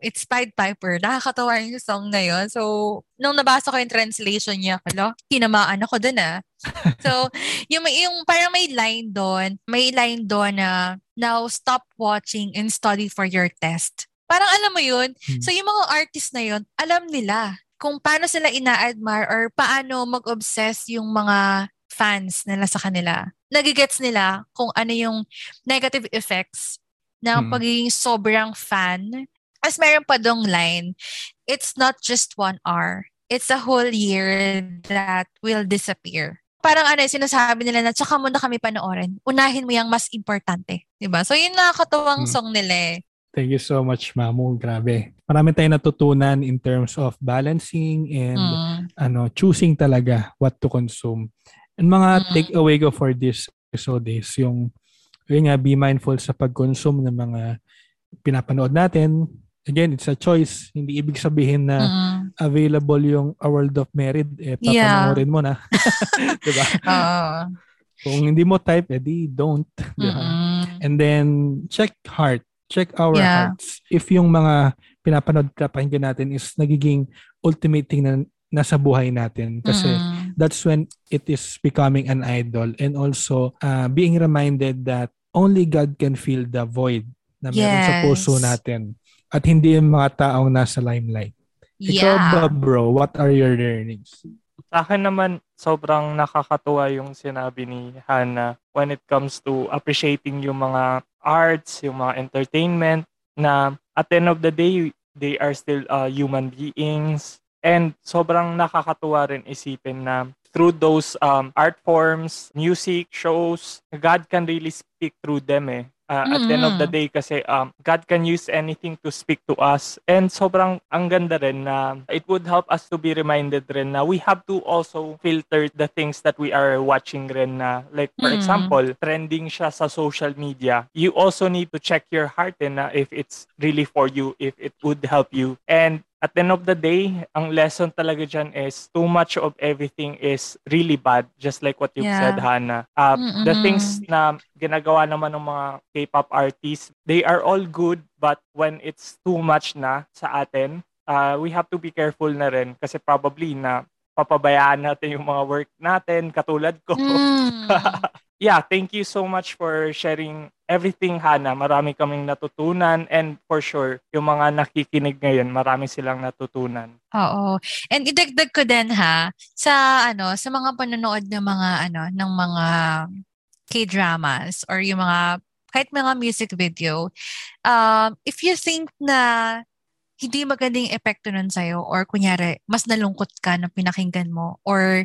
Speaker 3: it's Pied Piper. Nakakatawa yung song na yun. So, nung nabasa ko yung translation niya, kalo, tinamaan ako dun ah. so, yung, yung parang may line doon, may line doon na, now stop watching and study for your test. Parang alam mo yun. Hmm. So, yung mga artist na yun, alam nila kung paano sila ina-admire or paano mag-obsess yung mga fans nila sa kanila. Nagigets nila kung ano yung negative effects ng hmm. pagiging sobrang fan. As meron pa dong line, it's not just one hour. It's a whole year that will disappear. Parang ano, sinasabi nila na tsaka mo na kami panoorin. Unahin mo yung mas importante. Diba? So, yun nakakatuwang hmm. song nila eh.
Speaker 1: Thank you so much, Mamu. Grabe. Marami tayong natutunan in terms of balancing and mm. ano choosing talaga what to consume. And mga mm. takeaway ko for this episode is yung yun nga, be mindful sa pag-consume ng mga pinapanood natin. Again, it's a choice. Hindi ibig sabihin na mm. available yung A World of Merit, eh, papanoorin yeah. mo na. diba? Uh. Kung hindi mo type, edi don't. Diba? Mm-hmm. And then, check heart. Check our yeah. hearts. If yung mga pinapanood ka, pakinggan natin is nagiging ultimate thing na nasa buhay natin. Kasi mm-hmm. that's when it is becoming an idol. And also, uh, being reminded that only God can fill the void na meron yes. sa puso natin at hindi yung mga taong nasa limelight. Yeah. Ikaw ba bro, what are your learnings?
Speaker 2: Sa akin naman, sobrang nakakatuwa yung sinabi ni Hannah when it comes to appreciating yung mga arts, yung mga entertainment, na at the end of the day, they are still uh, human beings. And sobrang nakakatuwa rin isipin na through those um, art forms, music, shows, God can really speak through them eh. Uh, mm-hmm. At the end of the day kasi um, God can use anything to speak to us. And sobrang ang ganda rin na it would help us to be reminded rin na we have to also filter the things that we are watching rin na like for mm-hmm. example, trending siya sa social media. You also need to check your heart in na if it's really for you, if it would help you. And at the end of the day, ang lesson talaga dyan is too much of everything is really bad, just like what you've yeah. said, Hannah. Uh, the things na ginagawa naman ng mga K-pop artists, they are all good, but when it's too much na sa atin, uh, we have to be careful na rin kasi probably na papabayaan natin yung mga work natin, katulad ko. Mm. yeah, thank you so much for sharing everything, Hana. Marami kaming natutunan and for sure, yung mga nakikinig ngayon, marami silang natutunan.
Speaker 3: Oo. And idagdag ko din ha, sa ano, sa mga panonood ng mga ano, ng mga K-dramas or yung mga kahit mga music video, um, if you think na hindi magandang epekto nun sa'yo or kunyari, mas nalungkot ka na pinakinggan mo or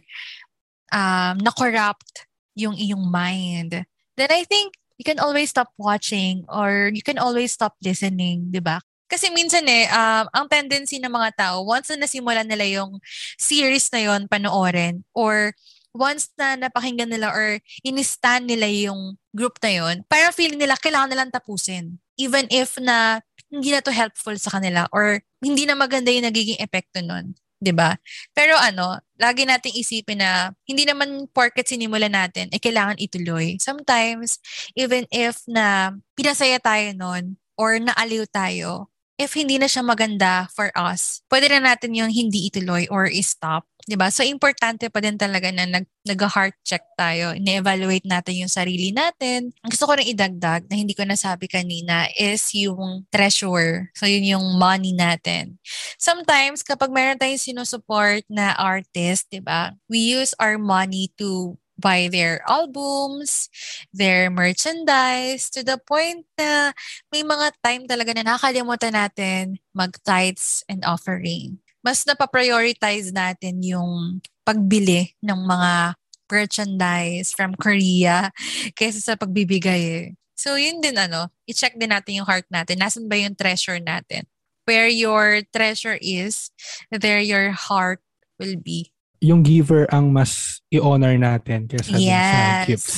Speaker 3: um, na-corrupt yung iyong mind, then I think you can always stop watching or you can always stop listening, di ba? Kasi minsan eh, um, ang tendency ng mga tao, once na nasimulan nila yung series na yon panoorin, or once na napakinggan nila or inistan nila yung group na yon, parang feeling nila kailangan nilang tapusin. Even if na hindi na to helpful sa kanila or hindi na maganda yung nagiging epekto nun. 'Di ba? Pero ano, lagi nating isipin na hindi naman porket sinimulan natin eh kailangan ituloy. Sometimes even if na pinasaya tayo noon or naaliw tayo, if hindi na siya maganda for us, pwede na natin yung hindi ituloy or i-stop. 'di ba? So importante pa din talaga na nag nag-heart check tayo, ni-evaluate natin yung sarili natin. Ang gusto ko rin idagdag na hindi ko nasabi kanina is yung treasure. So yun yung money natin. Sometimes kapag meron tayong sinusupport na artist, 'di ba? We use our money to buy their albums, their merchandise, to the point na may mga time talaga na nakakalimutan natin mag-tithes and offering. Mas napaprioritize natin yung pagbili ng mga merchandise from Korea kaysa sa pagbibigay eh. So yun din ano, i-check din natin yung heart natin. Nasaan ba yung treasure natin? Where your treasure is, there your heart will be
Speaker 1: yung giver ang mas i-honor natin kaysa yes. sa gifts.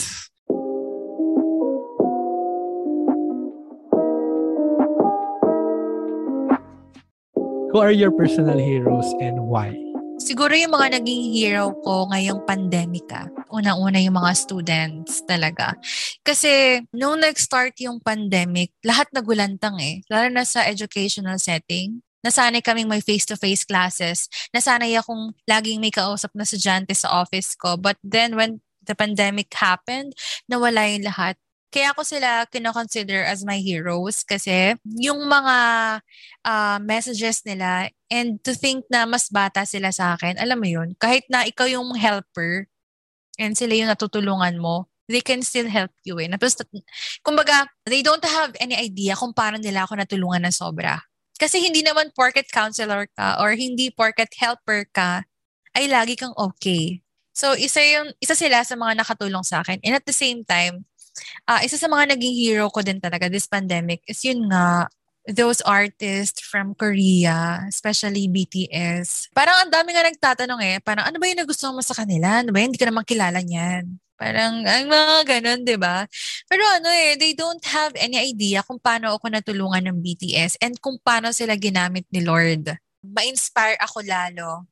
Speaker 1: Who are your personal heroes and why?
Speaker 3: Siguro yung mga naging hero ko ngayong pandemika. Unang-una yung mga students talaga. Kasi nung nag-start yung pandemic, lahat nagulantang eh. Lalo na sa educational setting nasanay kaming may face-to-face classes. Nasanay akong laging may kausap na estudyante sa office ko. But then when the pandemic happened, nawala yung lahat. Kaya ako sila kinoconsider as my heroes kasi yung mga uh, messages nila and to think na mas bata sila sa akin, alam mo yun, kahit na ikaw yung helper and sila yung natutulungan mo, they can still help you eh. Tapos, kumbaga, they don't have any idea kung paano nila ako natulungan ng sobra. Kasi hindi naman porket counselor ka or hindi porket helper ka, ay lagi kang okay. So, isa, yung, isa sila sa mga nakatulong sa akin. And at the same time, uh, isa sa mga naging hero ko din talaga this pandemic is yun nga, those artists from Korea, especially BTS, parang ang dami nga nagtatanong eh, parang ano ba yung nagustuhan mo sa kanila? Ano ba yun? Hindi ka naman kilala niyan. Parang, ang mga ganun, di ba? Pero ano eh, they don't have any idea kung paano ako natulungan ng BTS and kung paano sila ginamit ni Lord. Ma-inspire ako lalo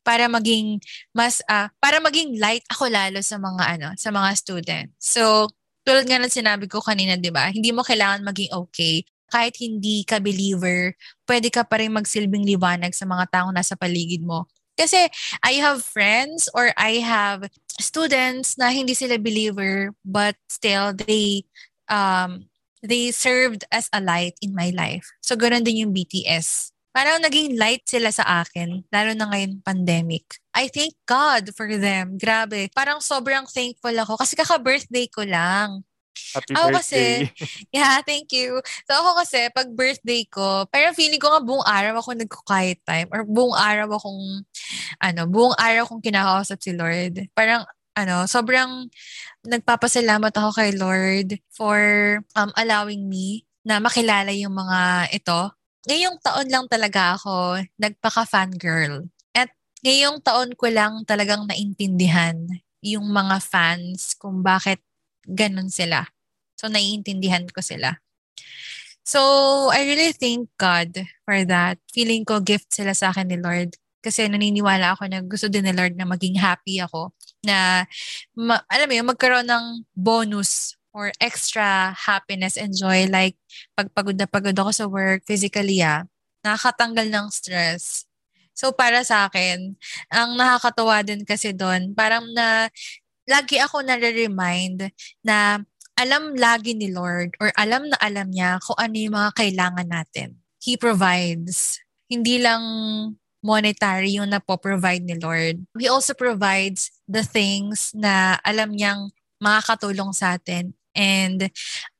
Speaker 3: para maging mas uh, para maging light ako lalo sa mga ano sa mga student. So tulad nga ng sinabi ko kanina, 'di ba? Hindi mo kailangan maging okay kahit hindi ka believer, pwede ka pa rin magsilbing liwanag sa mga taong nasa paligid mo. Kasi I have friends or I have students na hindi sila believer but still they um they served as a light in my life. So ganoon din yung BTS. Parang naging light sila sa akin, lalo na ngayon pandemic. I thank God for them. Grabe. Parang sobrang thankful ako kasi kaka-birthday ko lang.
Speaker 2: Happy
Speaker 3: ako
Speaker 2: birthday.
Speaker 3: kasi, yeah, thank you. So ako kasi, pag birthday ko, parang feeling ko nga buong araw ako nagko-quiet time or buong araw akong, ano, buong araw akong kinakausap si Lord. Parang, ano, sobrang nagpapasalamat ako kay Lord for um, allowing me na makilala yung mga ito. Ngayong taon lang talaga ako nagpaka-fangirl. At ngayong taon ko lang talagang naintindihan yung mga fans kung bakit ganun sila. So, naiintindihan ko sila. So, I really thank God for that. Feeling ko gift sila sa akin ni Lord. Kasi naniniwala ako na gusto din ni Lord na maging happy ako. Na, ma- alam mo yun, magkaroon ng bonus or extra happiness and joy. Like, pag pagod na pagod ako sa work, physically ah, nakakatanggal ng stress. So, para sa akin, ang nakakatuwa din kasi doon, parang na lagi ako nare-remind na alam lagi ni Lord or alam na alam niya kung ano yung mga kailangan natin. He provides. Hindi lang monetary yung napo-provide ni Lord. He also provides the things na alam niyang makakatulong sa atin and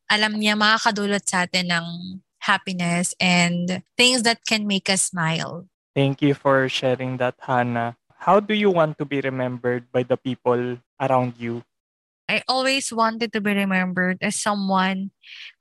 Speaker 3: alam niya makakadulot sa atin ng happiness and things that can make us smile.
Speaker 2: Thank you for sharing that, Hannah. How do you want to be remembered by the people around you?
Speaker 3: I always wanted to be remembered as someone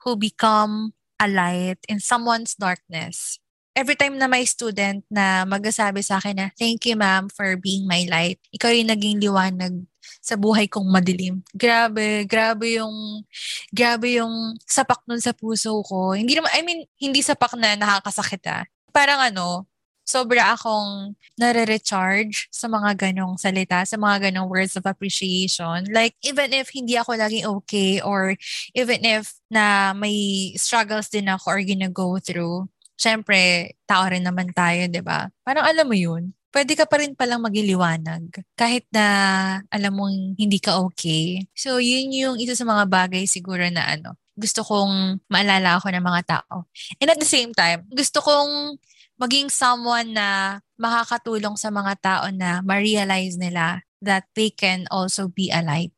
Speaker 3: who become a light in someone's darkness. Every time na may student na magsasabi sa akin na, thank you ma'am for being my light. Ikaw yung naging liwanag sa buhay kong madilim. Grabe, grabe yung, grabe yung sapak nun sa puso ko. Hindi naman, I mean, hindi sapak na nakakasakit ah. Parang ano, sobra akong nare-recharge sa mga ganong salita, sa mga ganong words of appreciation. Like, even if hindi ako laging okay or even if na may struggles din ako or gina-go through, syempre, tao rin naman tayo, di ba? Parang alam mo yun, pwede ka pa rin palang magiliwanag kahit na alam mong hindi ka okay. So, yun yung isa sa mga bagay siguro na ano, gusto kong maalala ako ng mga tao. And at the same time, gusto kong maging someone na makakatulong sa mga tao na ma-realize nila that they can also be a light.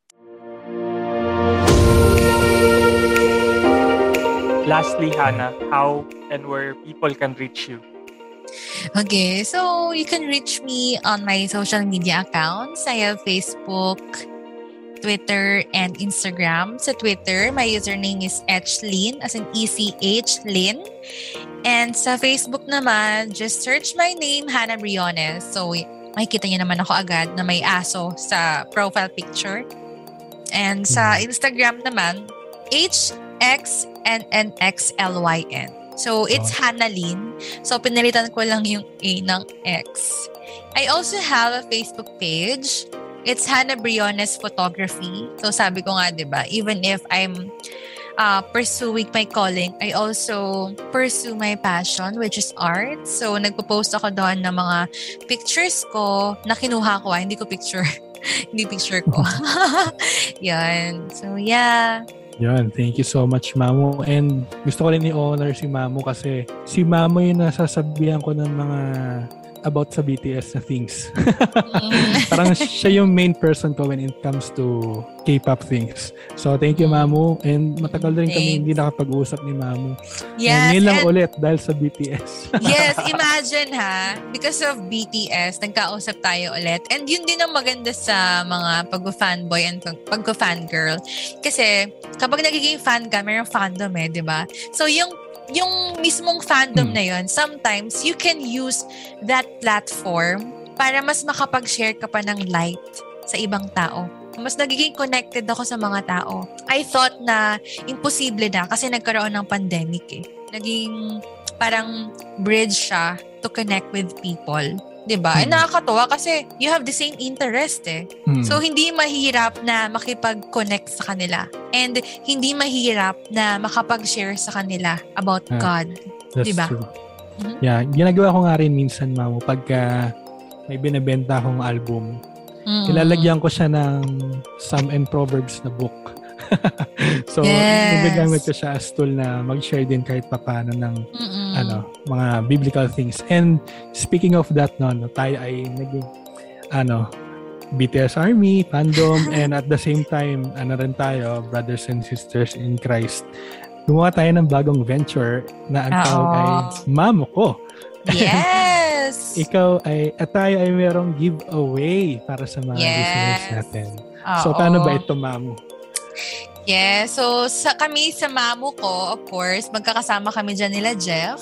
Speaker 2: Lastly, Hannah, how and where people can reach you?
Speaker 3: Okay, so you can reach me on my social media accounts. I have Facebook, Twitter, and Instagram. Sa Twitter, my username is Echlin, as in E-C-H, Lin. And sa Facebook naman, just search my name, Hannah Briones. So, makikita niyo naman ako agad na may aso sa profile picture. And sa hmm. Instagram naman, HXNNXLYN. So, it's oh. Hannah Lynn. So, pinalitan ko lang yung A ng X. I also have a Facebook page. It's Hannah Briones Photography. So, sabi ko nga, di ba, even if I'm uh, pursuing my calling, I also pursue my passion, which is art. So, nagpo-post ako doon ng mga pictures ko na kinuha ko. Ah, hindi ko picture. hindi picture ko. Yan. So, yeah.
Speaker 1: Yan, thank you so much, Mamo. And gusto ko rin i-honor si Mamo kasi si Mamo yung nasasabihan ko ng mga about sa BTS na things. Parang siya yung main person ko when it comes to K-pop things. So, thank you, Mamu. And matagal rin kami hindi nakapag-usap ni Mamu. Yes. And ngayon lang and, ulit dahil sa BTS.
Speaker 3: yes, imagine ha. Because of BTS, nagkausap tayo ulit. And yun din ang maganda sa mga pag-fanboy and pag-fangirl. Kasi, kapag nagiging fan ka, mayroong fandom eh, di ba? So, yung yung mismong fandom hmm. na yon sometimes you can use that platform para mas makapag-share ka pa ng light sa ibang tao. Mas nagiging connected ako sa mga tao. I thought na imposible na kasi nagkaroon ng pandemic eh. Naging parang bridge siya to connect with people. 'Di ba? Hmm. Eh nakakatuwa kasi you have the same interest eh. Hmm. So hindi mahirap na makipag-connect sa kanila and hindi mahirap na makapag-share sa kanila about yeah. God.
Speaker 1: 'Di ba? Mm-hmm. Yeah, ginagawa ko nga rin minsan mamo pagka may binebenta akong album. Mm-hmm. Ilalagyan ko siya ng Psalm and Proverbs na book. so, yes. nagagamit ko siya as tool na mag-share din kahit papaano ng Mm-mm. ano, mga biblical things. And speaking of that, no, no tayo ay naging ano, BTS Army, fandom, and at the same time, ano rin tayo, brothers and sisters in Christ. Gumawa tayo ng bagong venture na ang tawag ay Mamo ko.
Speaker 3: Yes!
Speaker 1: Ikaw ay, at tayo ay merong giveaway para sa mga yes. listeners natin. Uh-oh. So, paano ba ito, Mamo?
Speaker 3: Yeah, so sa kami sa Mamo ko, of course, magkakasama kami dyan nila Jeff.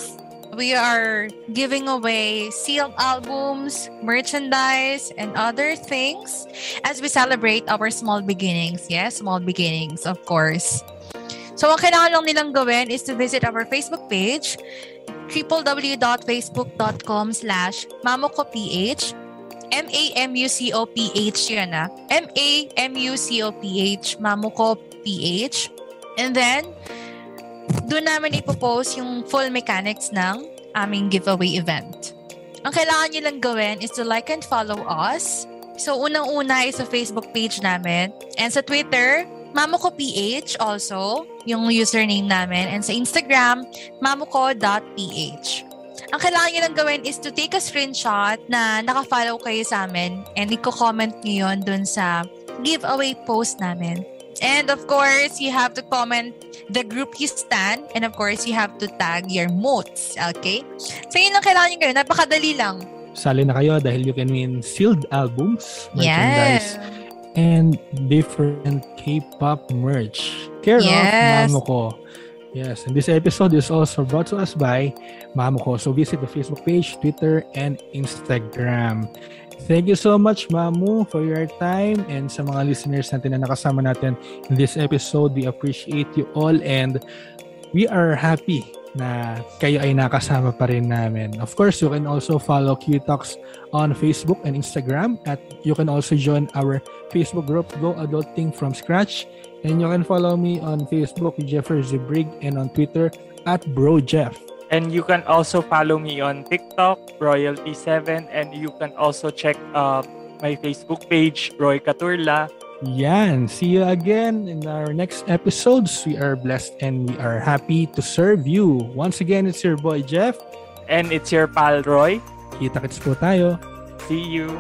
Speaker 3: We are giving away sealed albums, merchandise, and other things as we celebrate our small beginnings. Yes, small beginnings, of course. So, ang kailangan lang nilang gawin is to visit our Facebook page, www.facebook.com slash mamokoph M-A-M-U-C-O-P-H yun ah. M-A-M-U-C-O-P-H, Mamuko PH. And then, doon namin ipopost yung full mechanics ng aming giveaway event. Ang kailangan nyo lang gawin is to like and follow us. So, unang-una is sa Facebook page namin. And sa Twitter, MamukoPH also, yung username namin. And sa Instagram, mamuko.ph. Ang kailangan nyo lang gawin is to take a screenshot na naka-follow kayo sa amin and i-comment nyo yun dun sa giveaway post namin. And of course, you have to comment the group you stand and of course, you have to tag your motes. Okay? So, yun lang kailangan nyo gawin. Napakadali lang.
Speaker 1: Sali na kayo dahil you can win sealed albums, merchandise, yeah. and different K-pop merch. Care yes. of Mamo ko. Yes, and this episode is also brought to us by Mamuko. So visit the Facebook page, Twitter, and Instagram. Thank you so much, Mamu, for your time and sa mga listeners natin na nakasama natin in this episode. We appreciate you all and we are happy na kayo ay nakasama pa rin namin. Of course, you can also follow Q Talks on Facebook and Instagram at you can also join our Facebook group, Go Adulting From Scratch. And you can follow me on Facebook, Jeffrey Zibrig, and on Twitter at BroJeff.
Speaker 2: And you can also follow me on TikTok, Royalty7, and you can also check uh, my Facebook page, Roy Katurla.
Speaker 1: Yan. See you again in our next episodes. We are blessed and we are happy to serve you. Once again, it's your boy Jeff.
Speaker 2: And it's your pal Roy.
Speaker 1: Kita-kits po tayo.
Speaker 2: See you.